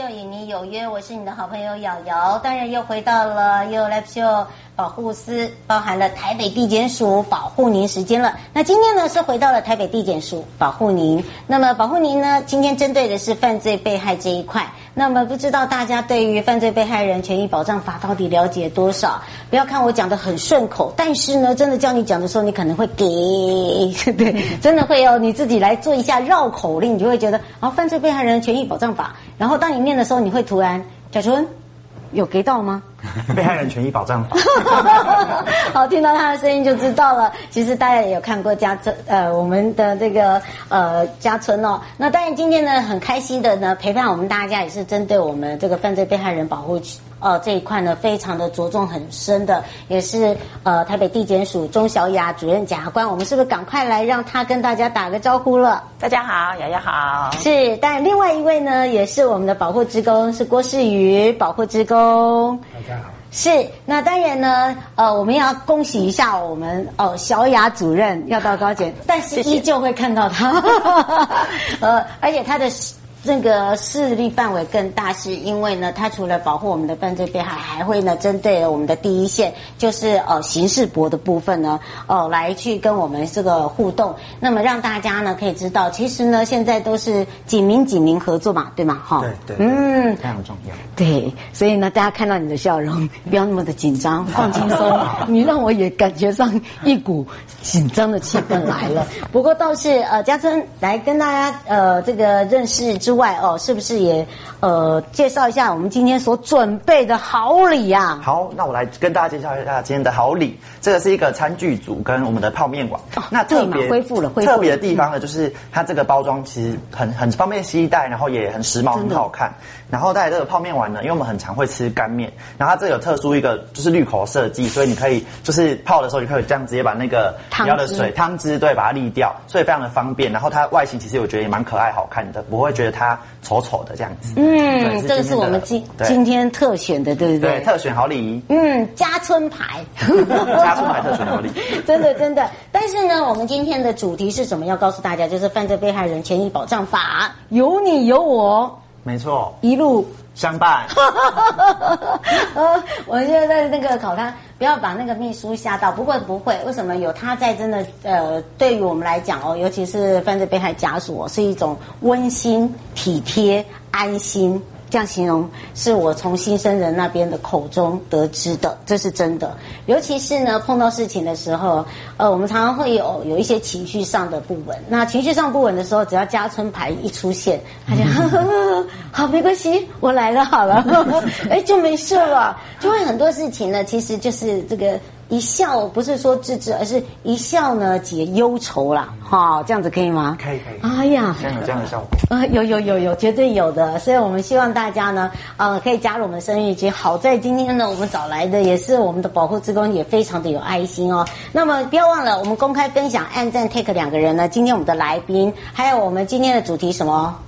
就与你有约，我是你的好朋友瑶瑶。当然又回到了 You Live Show 保护司，包含了台北地检署保护您时间了。那今天呢是回到了台北地检署保护您。那么保护您呢，今天针对的是犯罪被害这一块。那么不知道大家对于犯罪被害人权益保障法到底了解多少？不要看我讲的很顺口，但是呢，真的叫你讲的时候，你可能会给，对，真的会哦。你自己来做一下绕口令，你就会觉得啊，犯罪被害人权益保障法，然后当。你念的时候，你会突然，贾春有给到吗？被害人权益保障法。好，听到他的声音就知道了。其实大家也有看过家村，呃，我们的这个呃家村哦。那当然今天呢，很开心的呢，陪伴我们大家，也是针对我们这个犯罪被害人保护。呃，这一块呢，非常的着重很深的，也是呃台北地检署钟小雅主任检察官，我们是不是赶快来让他跟大家打个招呼了？大家好，雅雅好。是，但另外一位呢，也是我们的保护职工，是郭世宇保护职工。是，那当然呢，呃，我们要恭喜一下我们哦，小雅主任要到高检，但是依旧会看到他，呃，而且他的。这个势力范围更大，是因为呢，它除了保护我们的犯罪被害，还会呢针对我们的第一线，就是呃刑事博的部分呢，哦、呃、来去跟我们这个互动。那么让大家呢可以知道，其实呢现在都是警民警民合作嘛，对吗？哈，对对，嗯，非常重要。对，所以呢，大家看到你的笑容，不要那么的紧张，放轻松。你让我也感觉上一股紧张的气氛来了。不过倒是呃，家珍来跟大家呃这个认识。之外哦，是不是也呃介绍一下我们今天所准备的好礼呀、啊？好，那我来跟大家介绍一下今天的好礼。这个是一个餐具组跟我们的泡面馆。哦、那特别恢复了，恢复特别的地方呢，就是它这个包装其实很很方便携带，然后也很时髦，很好看。然后带这个泡面碗呢，因为我们很常会吃干面，然后它这有特殊一个就是滤口设计，所以你可以就是泡的时候，你可以这样直接把那个你要的水汤汁对把它沥掉，所以非常的方便。然后它外形其实我觉得也蛮可爱好看的，不会觉得它丑丑的这样子。嗯，这个是我们今今天特选的，对不对？对，特选好礼。嗯，家春牌，家春牌特选好礼。真的真的。但是呢，我们今天的主题是什么？要告诉大家，就是犯罪被害人权益保障法，有你有我。没错，一路相伴。呃，我现在在那个考他，不要把那个秘书吓到。不过不会，为什么有他在？真的，呃，对于我们来讲哦，尤其是犯罪被害家属，是一种温馨、体贴、安心。这样形容是我从新生人那边的口中得知的，这是真的。尤其是呢，碰到事情的时候，呃，我们常常会有有一些情绪上的不稳。那情绪上不稳的时候，只要家春牌一出现，他就呵呵呵好，没关系，我来了，好了，哎，就没事了。就会很多事情呢，其实就是这个。一笑不是说治治，而是一笑呢解忧愁啦。哈，这样子可以吗？可以可以。哎呀，这样有这样的效果。呃，有有有有，绝对有的。所以我们希望大家呢，呃，可以加入我们生育节。好在今天呢，我们找来的也是我们的保护职工，也非常的有爱心哦。那么不要忘了，我们公开分享、按赞、take 两个人呢。今天我们的来宾，还有我们今天的主题什么？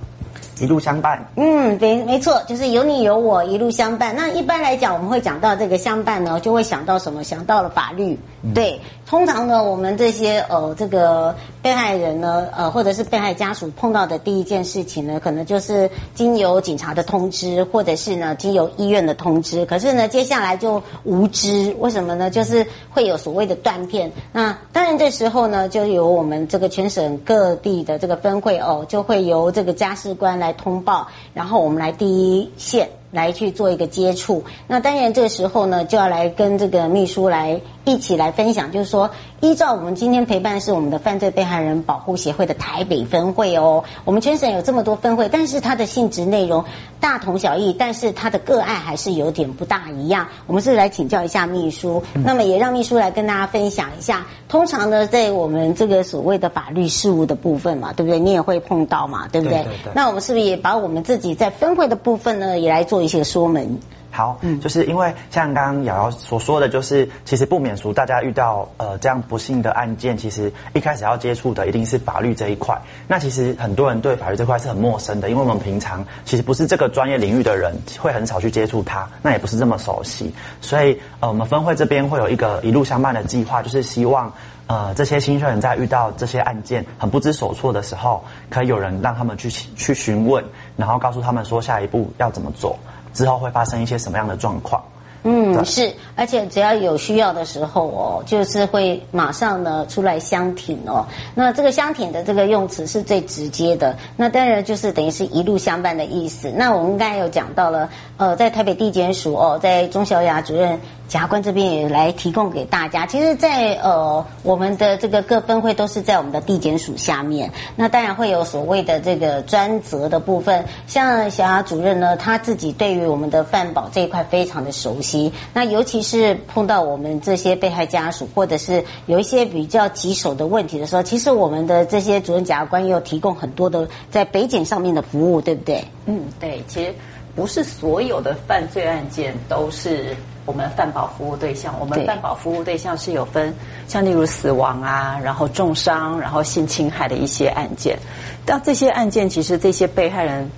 一路相伴，嗯，没没错，就是有你有我，一路相伴。那一般来讲，我们会讲到这个相伴呢，就会想到什么？想到了法律，对。通常呢，我们这些呃，这个被害人呢，呃，或者是被害家属碰到的第一件事情呢，可能就是经由警察的通知，或者是呢，经由医院的通知。可是呢，接下来就无知，为什么呢？就是会有所谓的断片。那当然，这时候呢，就由我们这个全省各地的这个分会哦，就会由这个家事官来通报，然后我们来第一线。来去做一个接触，那当然这个时候呢，就要来跟这个秘书来一起来分享，就是说，依照我们今天陪伴是我们的犯罪被害人保护协会的台北分会哦。我们全省有这么多分会，但是它的性质内容大同小异，但是它的个案还是有点不大一样。我们是来请教一下秘书，那么也让秘书来跟大家分享一下。通常呢，在我们这个所谓的法律事务的部分嘛，对不对？你也会碰到嘛，对不对？对对对。那我们是不是也把我们自己在分会的部分呢，也来做一些说明？好，嗯，就是因为像刚刚瑶瑶所说的，就是其实不免俗，大家遇到呃这样不幸的案件，其实一开始要接触的一定是法律这一块。那其实很多人对法律这块是很陌生的，因为我们平常其实不是这个专业领域的人，会很少去接触它，那也不是这么熟悉。所以呃，我们分会这边会有一个一路相伴的计划，就是希望呃这些新生人在遇到这些案件很不知所措的时候，可以有人让他们去去询问，然后告诉他们说下一步要怎么做。之后会发生一些什么样的状况？嗯，是，而且只要有需要的时候哦，就是会马上呢出来相挺哦。那这个相挺的这个用词是最直接的，那当然就是等于是一路相伴的意思。那我们刚才有讲到了，呃，在台北地检署哦，在钟小雅主任。检察官这边也来提供给大家。其实在，呃我们的这个各分会都是在我们的地检署下面。那当然会有所谓的这个专责的部分。像小雅主任呢，他自己对于我们的饭保这一块非常的熟悉。那尤其是碰到我们这些被害家属，或者是有一些比较棘手的问题的时候，其实我们的这些主任检察官也有提供很多的在北检上面的服务，对不对？嗯，对。其实不是所有的犯罪案件都是。我们饭保服务对象，我们饭保服务对象是有分，像例如死亡啊，然后重伤，然后性侵害的一些案件。但这些案件，其实这些被害人，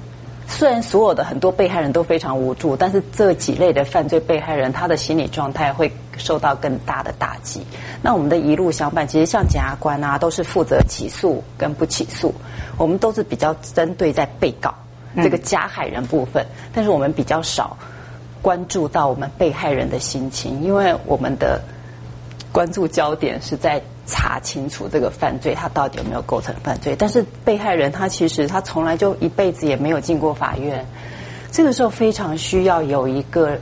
虽然所有的很多被害人都非常无助，但是这几类的犯罪被害人，他的心理状态会受到更大的打击。那我们的一路相伴，其实像检察官啊，都是负责起诉跟不起诉，我们都是比较针对在被告这个加害人部分，嗯、但是我们比较少。关注到我们被害人的心情，因为我们的关注焦点是在查清楚这个犯罪，他到底有没有构成犯罪。但是被害人他其实他从来就一辈子也没有进过法院，这个时候非常需要有一个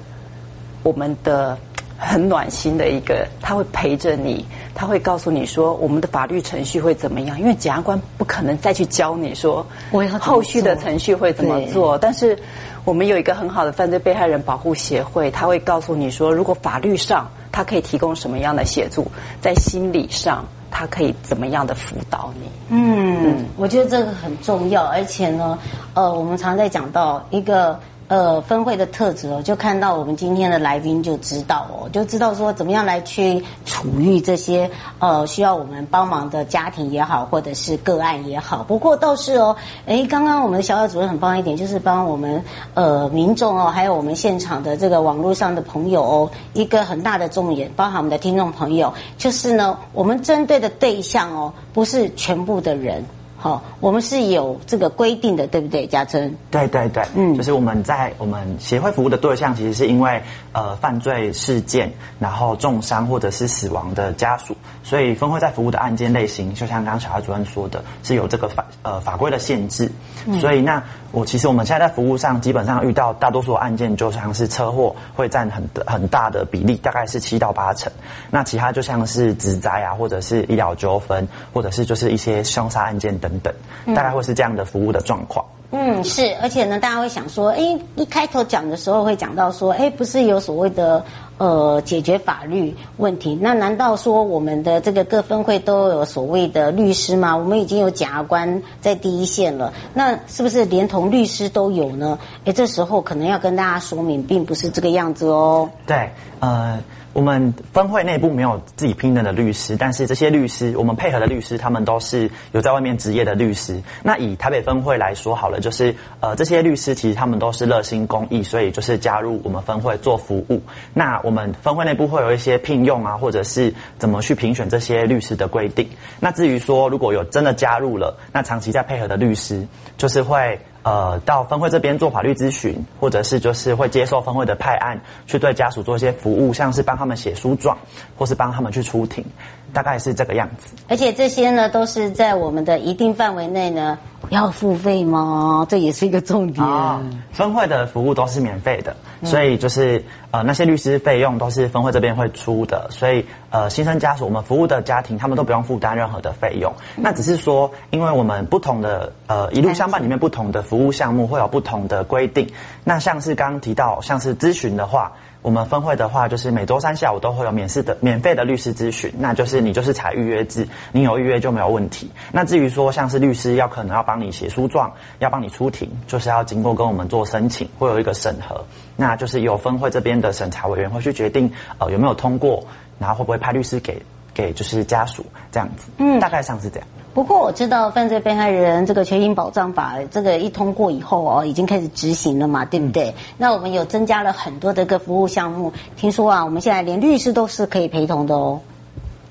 我们的很暖心的一个，他会陪着你，他会告诉你说我们的法律程序会怎么样，因为检察官不可能再去教你说我后续的程序会怎么做，但是。我们有一个很好的犯罪被害人保护协会，他会告诉你说，如果法律上他可以提供什么样的协助，在心理上他可以怎么样的辅导你。嗯，嗯，我觉得这个很重要，而且呢，呃，我们常在讲到一个。呃，分会的特质哦，就看到我们今天的来宾就知道哦，就知道说怎么样来去处遇这些呃需要我们帮忙的家庭也好，或者是个案也好。不过倒是哦，诶，刚刚我们的小小主任很棒一点，就是帮我们呃民众哦，还有我们现场的这个网络上的朋友哦，一个很大的重点，包含我们的听众朋友，就是呢，我们针对的对象哦，不是全部的人。好，我们是有这个规定的，对不对，嘉珍？对对对，嗯，就是我们在我们协会服务的对象，其实是因为呃犯罪事件，然后重伤或者是死亡的家属，所以分会在服务的案件类型，就像刚刚小艾主任说的，是有这个法呃法规的限制，嗯、所以那我其实我们现在在服务上，基本上遇到大多数案件，就像是车祸会占很很大的比例，大概是七到八成，那其他就像是职灾啊，或者是医疗纠纷，或者是就是一些凶杀案件等。等，大概会是这样的服务的状况。嗯，是，而且呢，大家会想说，哎，一开头讲的时候会讲到说，哎，不是有所谓的呃解决法律问题？那难道说我们的这个各分会都有所谓的律师吗？我们已经有检察官在第一线了，那是不是连同律师都有呢？哎，这时候可能要跟大家说明，并不是这个样子哦。对，呃。我们分会内部没有自己聘任的律师，但是这些律师，我们配合的律师，他们都是有在外面执业的律师。那以台北分会来说好了，就是呃，这些律师其实他们都是热心公益，所以就是加入我们分会做服务。那我们分会内部会有一些聘用啊，或者是怎么去评选这些律师的规定。那至于说如果有真的加入了，那长期在配合的律师，就是会。呃，到分会这边做法律咨询，或者是就是会接受分会的派案，去对家属做一些服务，像是帮他们写诉状，或是帮他们去出庭，大概是这个样子。而且这些呢，都是在我们的一定范围内呢，要付费吗？这也是一个重点。哦、分会的服务都是免费的，所以就是呃那些律师费用都是分会这边会出的，所以呃新生家属我们服务的家庭他们都不用负担任何的费用。那只是说，因为我们不同的呃一路相伴里面不同的服务项目会有不同的规定。那像是刚刚提到，像是咨询的话。我们分会的话，就是每周三下午都会有免费的免费的律师咨询，那就是你就是采预约制，你有预约就没有问题。那至于说像是律师要可能要帮你写诉状，要帮你出庭，就是要经过跟我们做申请，会有一个审核，那就是由分会这边的审查委员会去决定，呃有没有通过，然后会不会派律师给给就是家属这样子，嗯，大概上是这样。不过我知道犯罪被害人这个权益保障法这个一通过以后哦，已经开始执行了嘛，对不对？那我们有增加了很多的个服务项目。听说啊，我们现在连律师都是可以陪同的哦，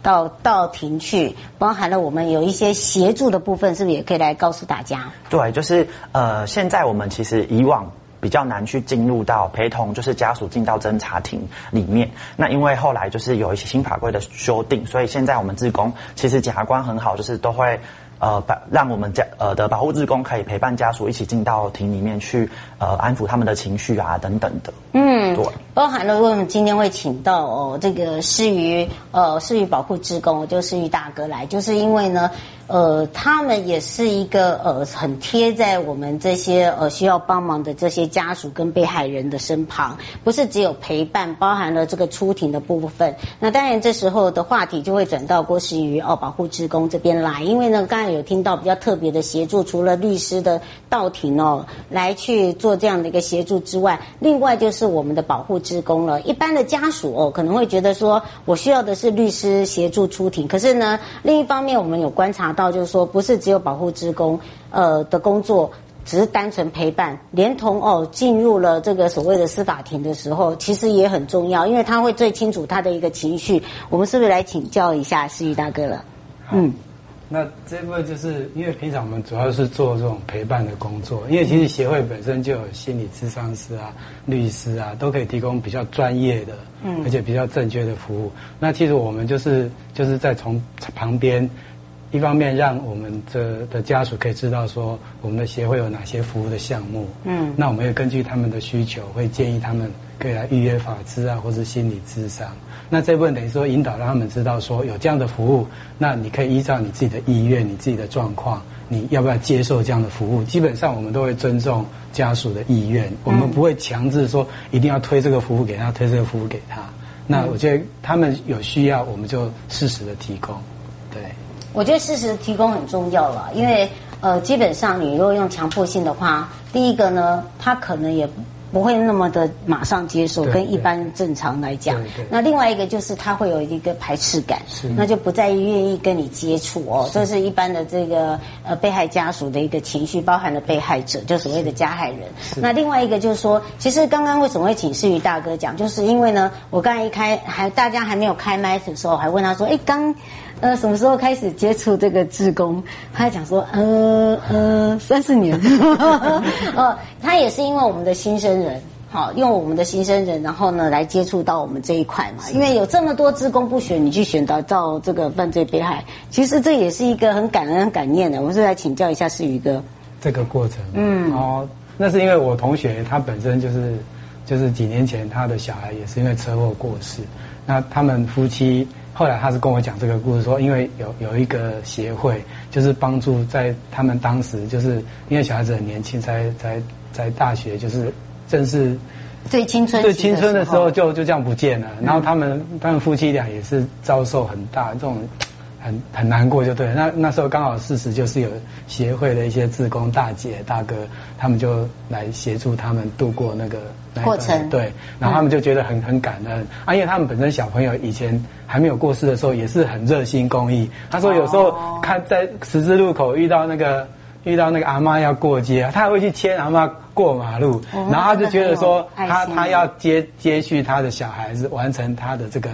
到到庭去，包含了我们有一些协助的部分，是不是也可以来告诉大家？对，就是呃，现在我们其实以往。比较难去进入到陪同，就是家属进到侦查庭里面。那因为后来就是有一些新法规的修订，所以现在我们自工其实检察官很好，就是都会。呃，把让我们家呃的保护自工可以陪伴家属一起进到庭里面去，呃，安抚他们的情绪啊，等等的。嗯，对，包含了我们今天会请到哦，这个施于呃施于保护职工，就施于大哥来，就是因为呢，呃，他们也是一个呃很贴在我们这些呃需要帮忙的这些家属跟被害人的身旁，不是只有陪伴，包含了这个出庭的部分。那当然这时候的话题就会转到郭施予哦保护职工这边来，因为呢刚才。有听到比较特别的协助，除了律师的到庭哦来去做这样的一个协助之外，另外就是我们的保护职工了。一般的家属哦可能会觉得说，我需要的是律师协助出庭，可是呢，另一方面我们有观察到，就是说不是只有保护职工呃的工作，只是单纯陪伴，连同哦进入了这个所谓的司法庭的时候，其实也很重要，因为他会最清楚他的一个情绪。我们是不是来请教一下施予大哥了？嗯。那这部分就是因为平常我们主要是做这种陪伴的工作，因为其实协会本身就有心理咨商师啊、律师啊，都可以提供比较专业的，嗯，而且比较正确的服务。那其实我们就是就是在从旁边，一方面让我们的的家属可以知道说我们的协会有哪些服务的项目，嗯，那我们也根据他们的需求，会建议他们可以来预约法治啊，或是心理咨商。那这部分等于说引导让他们知道说有这样的服务，那你可以依照你自己的意愿、你自己的状况，你要不要接受这样的服务？基本上我们都会尊重家属的意愿，我们不会强制说一定要推这个服务给他，推这个服务给他。那我觉得他们有需要，我们就适时的提供。对，我觉得适时的提供很重要了，因为呃，基本上你如果用强迫性的话，第一个呢，他可能也。不会那么的马上接受，跟一般正常来讲。那另外一个就是他会有一个排斥感，那就不再愿意跟你接触哦。这是一般的这个呃被害家属的一个情绪，包含了被害者，就所谓的加害人。那另外一个就是说，其实刚刚为什么会请施于大哥讲，就是因为呢，我刚才一开还大家还没有开麦的时候，还问他说，哎，刚。呃，什么时候开始接触这个志工？他还讲说，呃呃，三四年。呃，他也是因为我们的新生人，好，用我们的新生人，然后呢来接触到我们这一块嘛。因为有这么多志工不选，你去选到到这个犯罪被害，其实这也是一个很感恩、很感念的。我们是来请教一下世宇哥，这个过程。嗯，哦，那是因为我同学他本身就是就是几年前他的小孩也是因为车祸过世，那他们夫妻。后来他是跟我讲这个故事，说因为有有一个协会，就是帮助在他们当时就是因为小孩子很年轻，才才在大学，就是正是最青春最青春的时候就就这样不见了。然后他们他们夫妻俩也是遭受很大这种很很难过，就对了。那那时候刚好事实就是有协会的一些志工大姐大哥，他们就来协助他们度过那个。过程对，然后他们就觉得很很感恩啊，因为他们本身小朋友以前还没有过世的时候也是很热心公益。他说有时候看在十字路口遇到那个遇到那个阿妈要过街，他还会去牵阿妈过马路，然后他就觉得说他他要接接续他的小孩子完成他的这个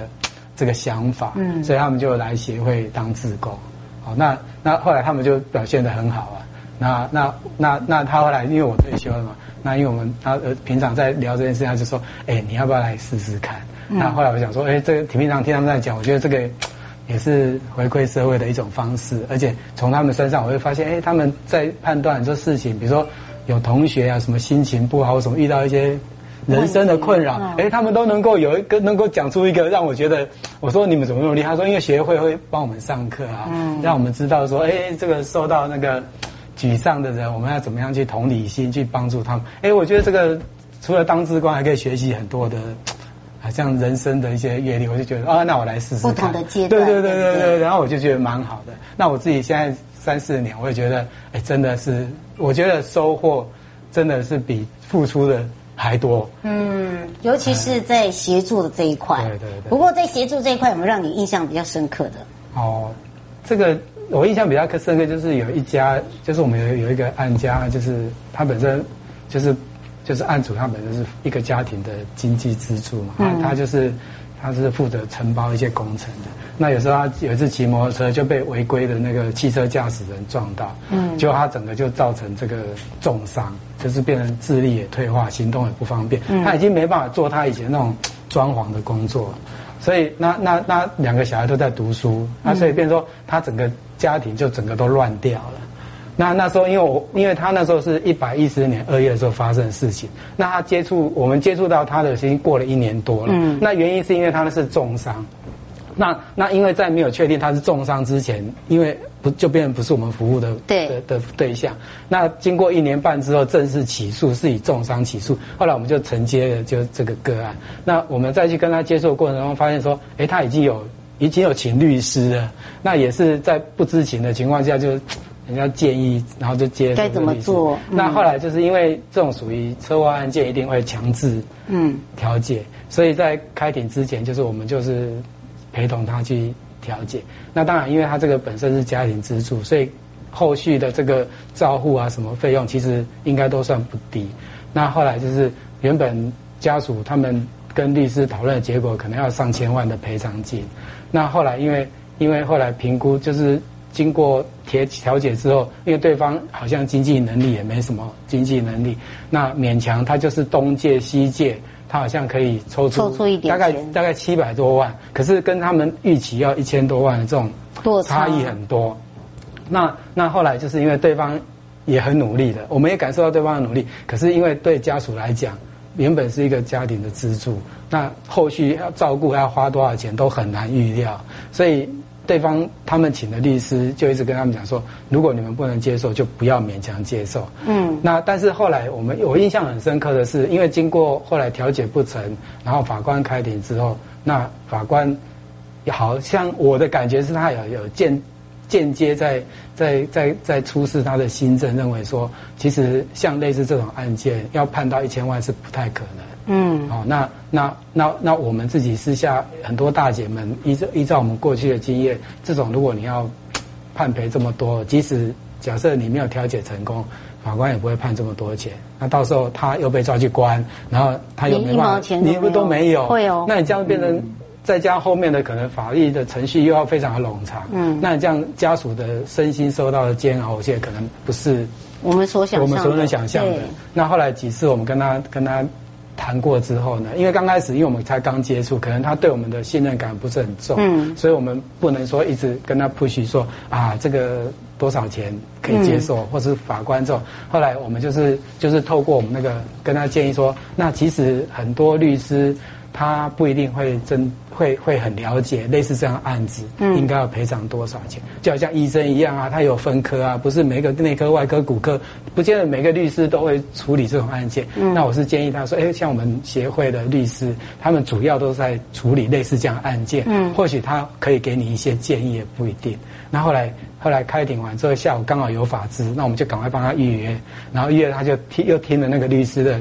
这个想法，嗯，所以他们就来协会当志工。好，那那后来他们就表现得很好啊。那那那那他后来因为我退休了嘛。那因为我们他呃平常在聊这件事情，他就说，哎，你要不要来试试看？那、嗯、后来我想说，哎，这个平常听他们在讲，我觉得这个也是回馈社会的一种方式。而且从他们身上，我会发现，哎，他们在判断很多事情，比如说有同学啊，什么心情不好，什么遇到一些人生的困扰，哎，他们都能够有一个能够讲出一个让我觉得，我说你们怎么那么厉害？他说因为协会会帮我们上课啊，嗯，让我们知道说，哎，这个受到那个沮丧的人，我们要怎么样去同理心去帮助他们？哎，我觉得这个。除了当志工，还可以学习很多的，好像人生的一些阅历。我就觉得啊，那我来试试。不同的阶段。对对对对对，对。然后我就觉得蛮好的。那我自己现在三四年，我也觉得，哎，真的是，我觉得收获真的是比付出的还多。嗯，尤其是在协助的这一块。对对对。不过在协助这一块，有没有让你印象比较深刻的？哦，这个我印象比较深刻，就是有一家，就是我们有有一个案家，就是他本身就是。就是案主他本身是一个家庭的经济支柱嘛，嗯、他就是他是负责承包一些工程的。那有时候他有一次骑摩托车就被违规的那个汽车驾驶人撞到，嗯，结果他整个就造成这个重伤，就是变成智力也退化，行动也不方便，嗯、他已经没办法做他以前那种装潢的工作，所以那那那两个小孩都在读书，那所以变成说他整个家庭就整个都乱掉了。那那时候，因为我因为他那时候是一百一十年二月的时候发生的事情，那他接触我们接触到他的已经过了一年多了。嗯。那原因是因为他那是重伤，那那因为在没有确定他是重伤之前，因为不就变成不是我们服务的对的的对象。那经过一年半之后正式起诉，是以重伤起诉。后来我们就承接了就这个个案。那我们再去跟他接触的过程中，发现说，哎，他已经有已经有请律师了。那也是在不知情的情况下就。人家建议，然后就接该怎么做？嗯、那后来就是因为这种属于车祸案件，一定会强制嗯调解，嗯、所以在开庭之前，就是我们就是陪同他去调解。那当然，因为他这个本身是家庭支柱，所以后续的这个照护啊什么费用，其实应该都算不低。那后来就是原本家属他们跟律师讨论的结果，可能要上千万的赔偿金。那后来因为因为后来评估就是。经过调调解之后，因为对方好像经济能力也没什么经济能力，那勉强他就是东借西借，他好像可以抽出，抽出一点，大概大概七百多万，可是跟他们预期要一千多万的这种差异很多。那那后来就是因为对方也很努力的，我们也感受到对方的努力，可是因为对家属来讲，原本是一个家庭的支柱，那后续要照顾要花多少钱都很难预料，所以。对方他们请的律师就一直跟他们讲说，如果你们不能接受，就不要勉强接受。嗯，那但是后来我们我印象很深刻的是，因为经过后来调解不成，然后法官开庭之后，那法官好像我的感觉是他有有间间接在在在在出示他的新证，认为说，其实像类似这种案件要判到一千万是不太可能。嗯，好，那那那那我们自己私下很多大姐们依照依照我们过去的经验，这种如果你要判赔这么多，即使假设你没有调解成功，法官也不会判这么多钱。那到时候他又被抓去关，然后他又没办法，你不都没有？会哦。那你这样变成再加后面的可能法律的程序又要非常的冗长。嗯。那你这样家属的身心受到的煎熬，现在可能不是我们所想，我们所能想象的。那后来几次我们跟他跟他。谈过之后呢，因为刚开始，因为我们才刚接触，可能他对我们的信任感不是很重，嗯，所以我们不能说一直跟他 push 说啊，这个多少钱可以接受，嗯、或是法官这种。后来我们就是就是透过我们那个跟他建议说，那其实很多律师他不一定会真。会会很了解类似这样案子，应该要赔偿多少钱？嗯、就好像医生一样啊，他有分科啊，不是每个内科、外科、骨科，不见得每个律师都会处理这种案件。嗯、那我是建议他说，哎，像我们协会的律师，他们主要都是在处理类似这样案件。嗯，或许他可以给你一些建议，也不一定。那后来后来开庭完之后，下午刚好有法资，那我们就赶快帮他预约，然后预约他就听又听了那个律师的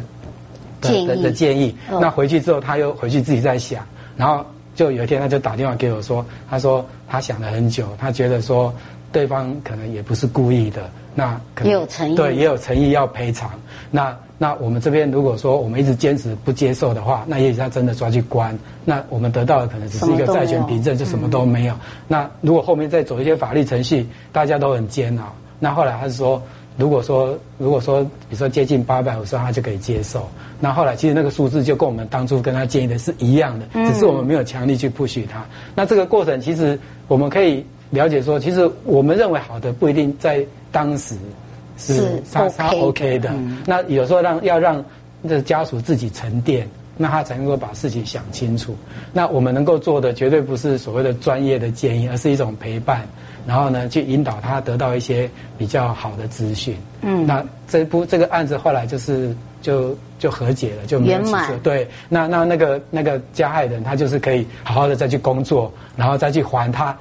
的建议的，的建议。哦、那回去之后，他又回去自己在想，然后。就有一天，他就打电话给我说：“他说他想了很久，他觉得说对方可能也不是故意的，那可能也有诚意，对，也有诚意要赔偿。那那我们这边如果说我们一直坚持不接受的话，那也许他真的抓去关，那我们得到的可能只是一个债权凭证，就什么都没有。嗯、那如果后面再走一些法律程序，大家都很煎熬。那后来他是说，如果说如果说比如说接近八百五十万，他就可以接受。那后来其实那个数字就跟我们当初跟他建议的是一样的，只是我们没有强力去 push 他。那这个过程其实我们可以了解说，其实我们认为好的不一定在当时是他他 OK 的。那有时候让要让这家属自己沉淀。那他才能够把事情想清楚。那我们能够做的绝对不是所谓的专业的建议，而是一种陪伴，然后呢，去引导他得到一些比较好的资讯。嗯，那这部这个案子后来就是就就和解了，就没有起诉。对，那那那个那个加害人他就是可以好好的再去工作，然后再去还他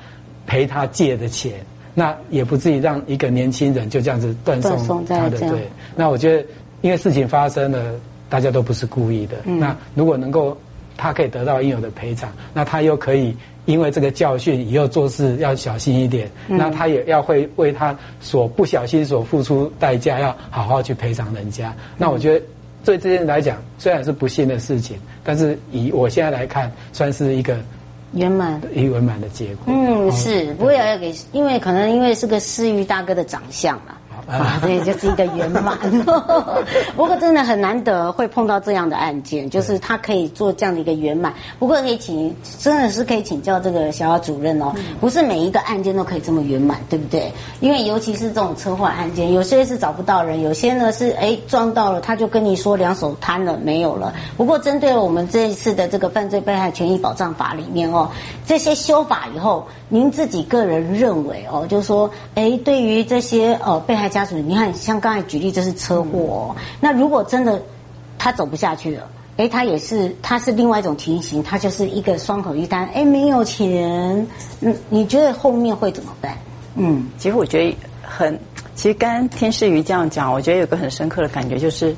赔他借的钱。那也不至于让一个年轻人就这样子断送他的。对，那我觉得因为事情发生了。大家都不是故意的。嗯、那如果能够，他可以得到应有的赔偿，那他又可以因为这个教训，以后做事要小心一点。嗯、那他也要会为他所不小心所付出代价，要好好去赔偿人家。嗯、那我觉得对这些人来讲，虽然是不幸的事情，但是以我现在来看，算是一个圆满一个圆满的结果。嗯，是不会要给，因为可能因为是个思瑜大哥的长相嘛。啊，对，就是一个圆满。不过真的很难得会碰到这样的案件，就是他可以做这样的一个圆满。不过可以请，真的是可以请教这个小雅主任哦，不是每一个案件都可以这么圆满，对不对？因为尤其是这种车祸案件，有些是找不到人，有些呢是哎撞到了，他就跟你说两手瘫了，没有了。不过针对我们这一次的这个犯罪被害权益保障法里面哦，这些修法以后，您自己个人认为哦，就是说哎，对于这些呃被害。家属，你看，像刚才举例，这是车祸哦。嗯、那如果真的他走不下去了，哎，他也是，他是另外一种情形，他就是一个双口一单，哎，没有钱，嗯，你觉得后面会怎么办？嗯，其实我觉得很，其实刚刚听士瑜这样讲，我觉得有个很深刻的感觉，就是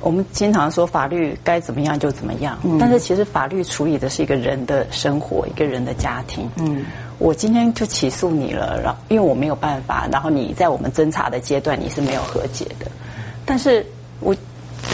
我们经常说法律该怎么样就怎么样，嗯、但是其实法律处理的是一个人的生活，一个人的家庭，嗯。我今天就起诉你了，然后因为我没有办法，然后你在我们侦查的阶段你是没有和解的，但是我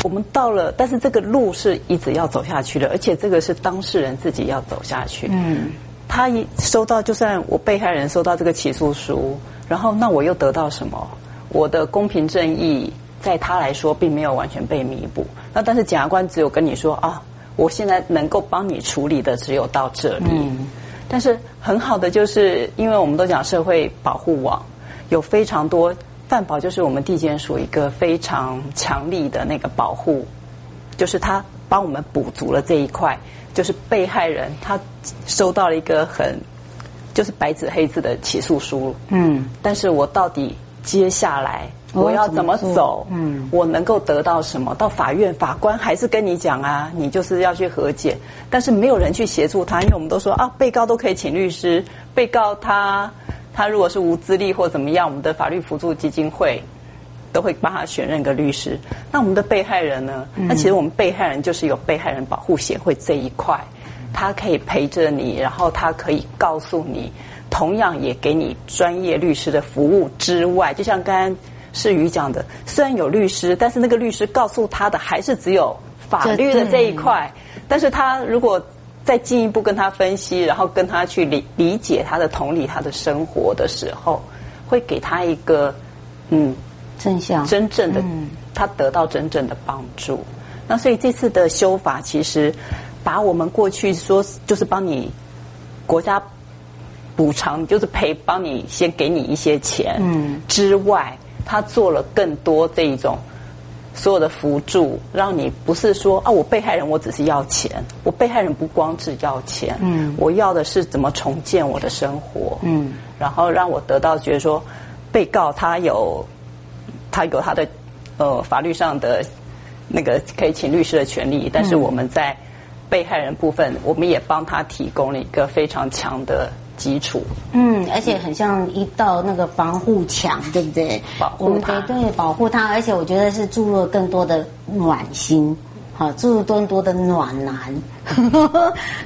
我们到了，但是这个路是一直要走下去的，而且这个是当事人自己要走下去。嗯，他一收到，就算我被害人收到这个起诉书，然后那我又得到什么？我的公平正义在他来说并没有完全被弥补。那但是检察官只有跟你说啊，我现在能够帮你处理的只有到这里。嗯。但是很好的，就是因为我们都讲社会保护网，有非常多犯保，就是我们地检署一个非常强力的那个保护，就是他帮我们补足了这一块，就是被害人他收到了一个很就是白纸黑字的起诉书，嗯，但是我到底接下来。我要怎么走？嗯，我能够得到什么？到法院，法官还是跟你讲啊，你就是要去和解，但是没有人去协助他，因为我们都说啊，被告都可以请律师，被告他他如果是无资历或怎么样，我们的法律辅助基金会都会帮他选任个律师。那我们的被害人呢？那其实我们被害人就是有被害人保护协会这一块，他可以陪着你，然后他可以告诉你，同样也给你专业律师的服务之外，就像刚刚。世瑜讲的，虽然有律师，但是那个律师告诉他的还是只有法律的这一块。但是他如果再进一步跟他分析，然后跟他去理理解他的同理他的生活的时候，会给他一个嗯真相，真正的他得到真正的帮助。那所以这次的修法，其实把我们过去说就是帮你国家补偿，就是赔帮你先给你一些钱嗯之外。他做了更多这一种所有的辅助，让你不是说啊，我被害人我只是要钱，我被害人不光只要钱，嗯，我要的是怎么重建我的生活，嗯，然后让我得到觉得说，被告他有他有他的呃法律上的那个可以请律师的权利，但是我们在被害人部分，我们也帮他提供了一个非常强的。基础，嗯，而且很像一道那个防护墙，对不对？保护他，我们得对保护它，而且我觉得是注入了更多的暖心，好，注入更多的暖男，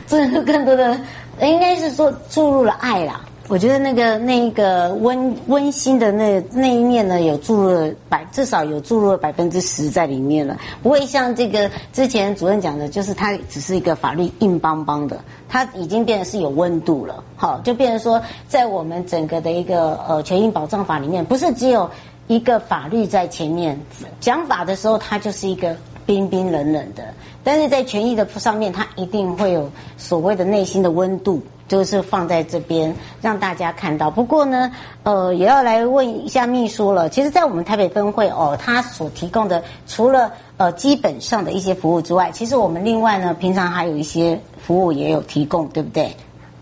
注入更多的，应该是说注入了爱啦。我觉得那个那一个温温馨的那那一面呢，有注入了百至少有注入了百分之十在里面了，不会像这个之前主任讲的，就是它只是一个法律硬邦邦的，它已经变得是有温度了，好，就变成说在我们整个的一个呃权益保障法里面，不是只有一个法律在前面讲法的时候，它就是一个冰冰冷冷的；但是在权益的上面，它一定会有所谓的内心的温度，就是放在这边让大家看到。不过呢，呃，也要来问一下秘书了。其实，在我们台北分会哦，他所提供的除了呃基本上的一些服务之外，其实我们另外呢，平常还有一些服务也有提供，对不对？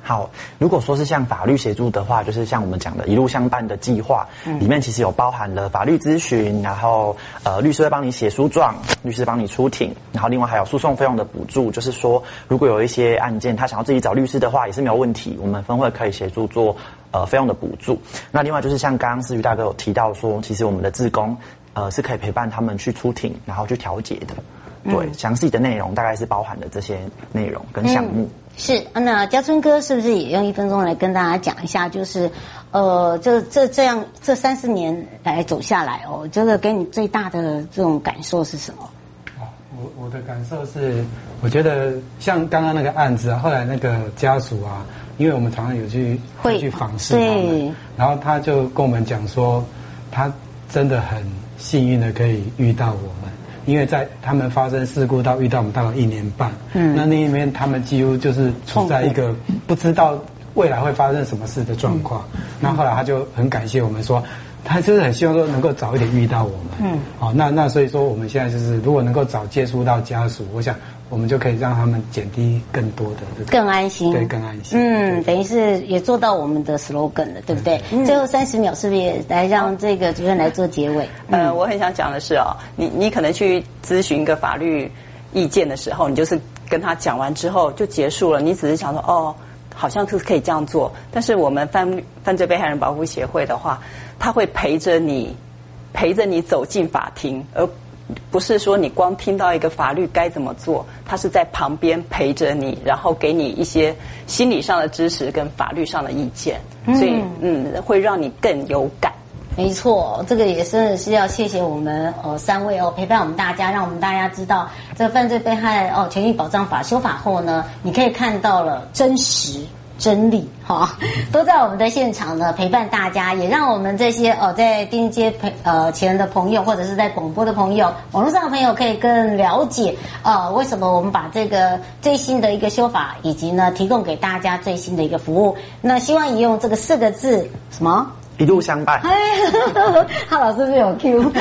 好，如果说是像法律协助的话，就是像我们讲的“一路相伴”的计划，里面其实有包含了法律咨询，然后呃律师会帮你写诉状，律师帮你出庭，然后另外还有诉讼费用的补助，就是说如果有一些案件他想要自己找律师的话，也是没有问题，我们分会可以协助做呃费用的补助。那另外就是像刚刚思瑜大哥有提到说，其实我们的志工呃是可以陪伴他们去出庭，然后去调解的。对，详细的内容大概是包含了这些内容跟项目。嗯是，那家春哥是不是也用一分钟来跟大家讲一下？就是，呃，这这这样这三四年来走下来哦，这个给你最大的这种感受是什么？哦，我我的感受是，我觉得像刚刚那个案子啊，后来那个家属啊，因为我们常常有去会去访视他们，对，然后他就跟我们讲说，他真的很幸运的可以遇到我们。因为在他们发生事故到遇到我们大概一年半，嗯，那那一面他们几乎就是处在一个不知道未来会发生什么事的状况。嗯、那后来他就很感谢我们说，他就是很希望说能够早一点遇到我们，嗯，好，那那所以说我们现在就是如果能够早接触到家属，我想。我们就可以让他们减低更多的，更安心，对，更安心。嗯，等于是也做到我们的 slogan 了，对不对？嗯、最后三十秒，是不是也来让这个主任来做结尾？嗯、呃，我很想讲的是哦，你你可能去咨询一个法律意见的时候，你就是跟他讲完之后就结束了，你只是想说哦，好像是可以这样做。但是我们犯犯罪被害人保护协会的话，他会陪着你，陪着你走进法庭，而。不是说你光听到一个法律该怎么做，他是在旁边陪着你，然后给你一些心理上的支持跟法律上的意见，所以嗯，会让你更有感。没错，这个也真的是要谢谢我们呃三位哦，陪伴我们大家，让我们大家知道这个犯罪被害哦权益保障法修法后呢，你可以看到了真实。真理哈，都在我们的现场呢，陪伴大家，也让我们这些哦在电接陪呃前的朋友，或者是在广播的朋友、网络上的朋友，可以更了解呃为什么我们把这个最新的一个修法，以及呢提供给大家最新的一个服务。那希望你用这个四个字什么？一路相伴。哎，哈老师是有 Q，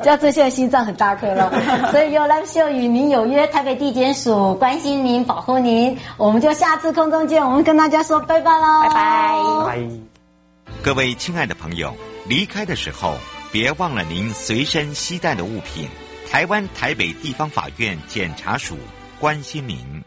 叫 这现在心脏很大颗了，所以有 Love Show 与您有约，台北地检署关心您，保护您，我们就下次空中见，我们跟大家说拜拜喽，拜拜。拜。各位亲爱的朋友，离开的时候别忘了您随身携带的物品。台湾台北地方法院检察署关心您。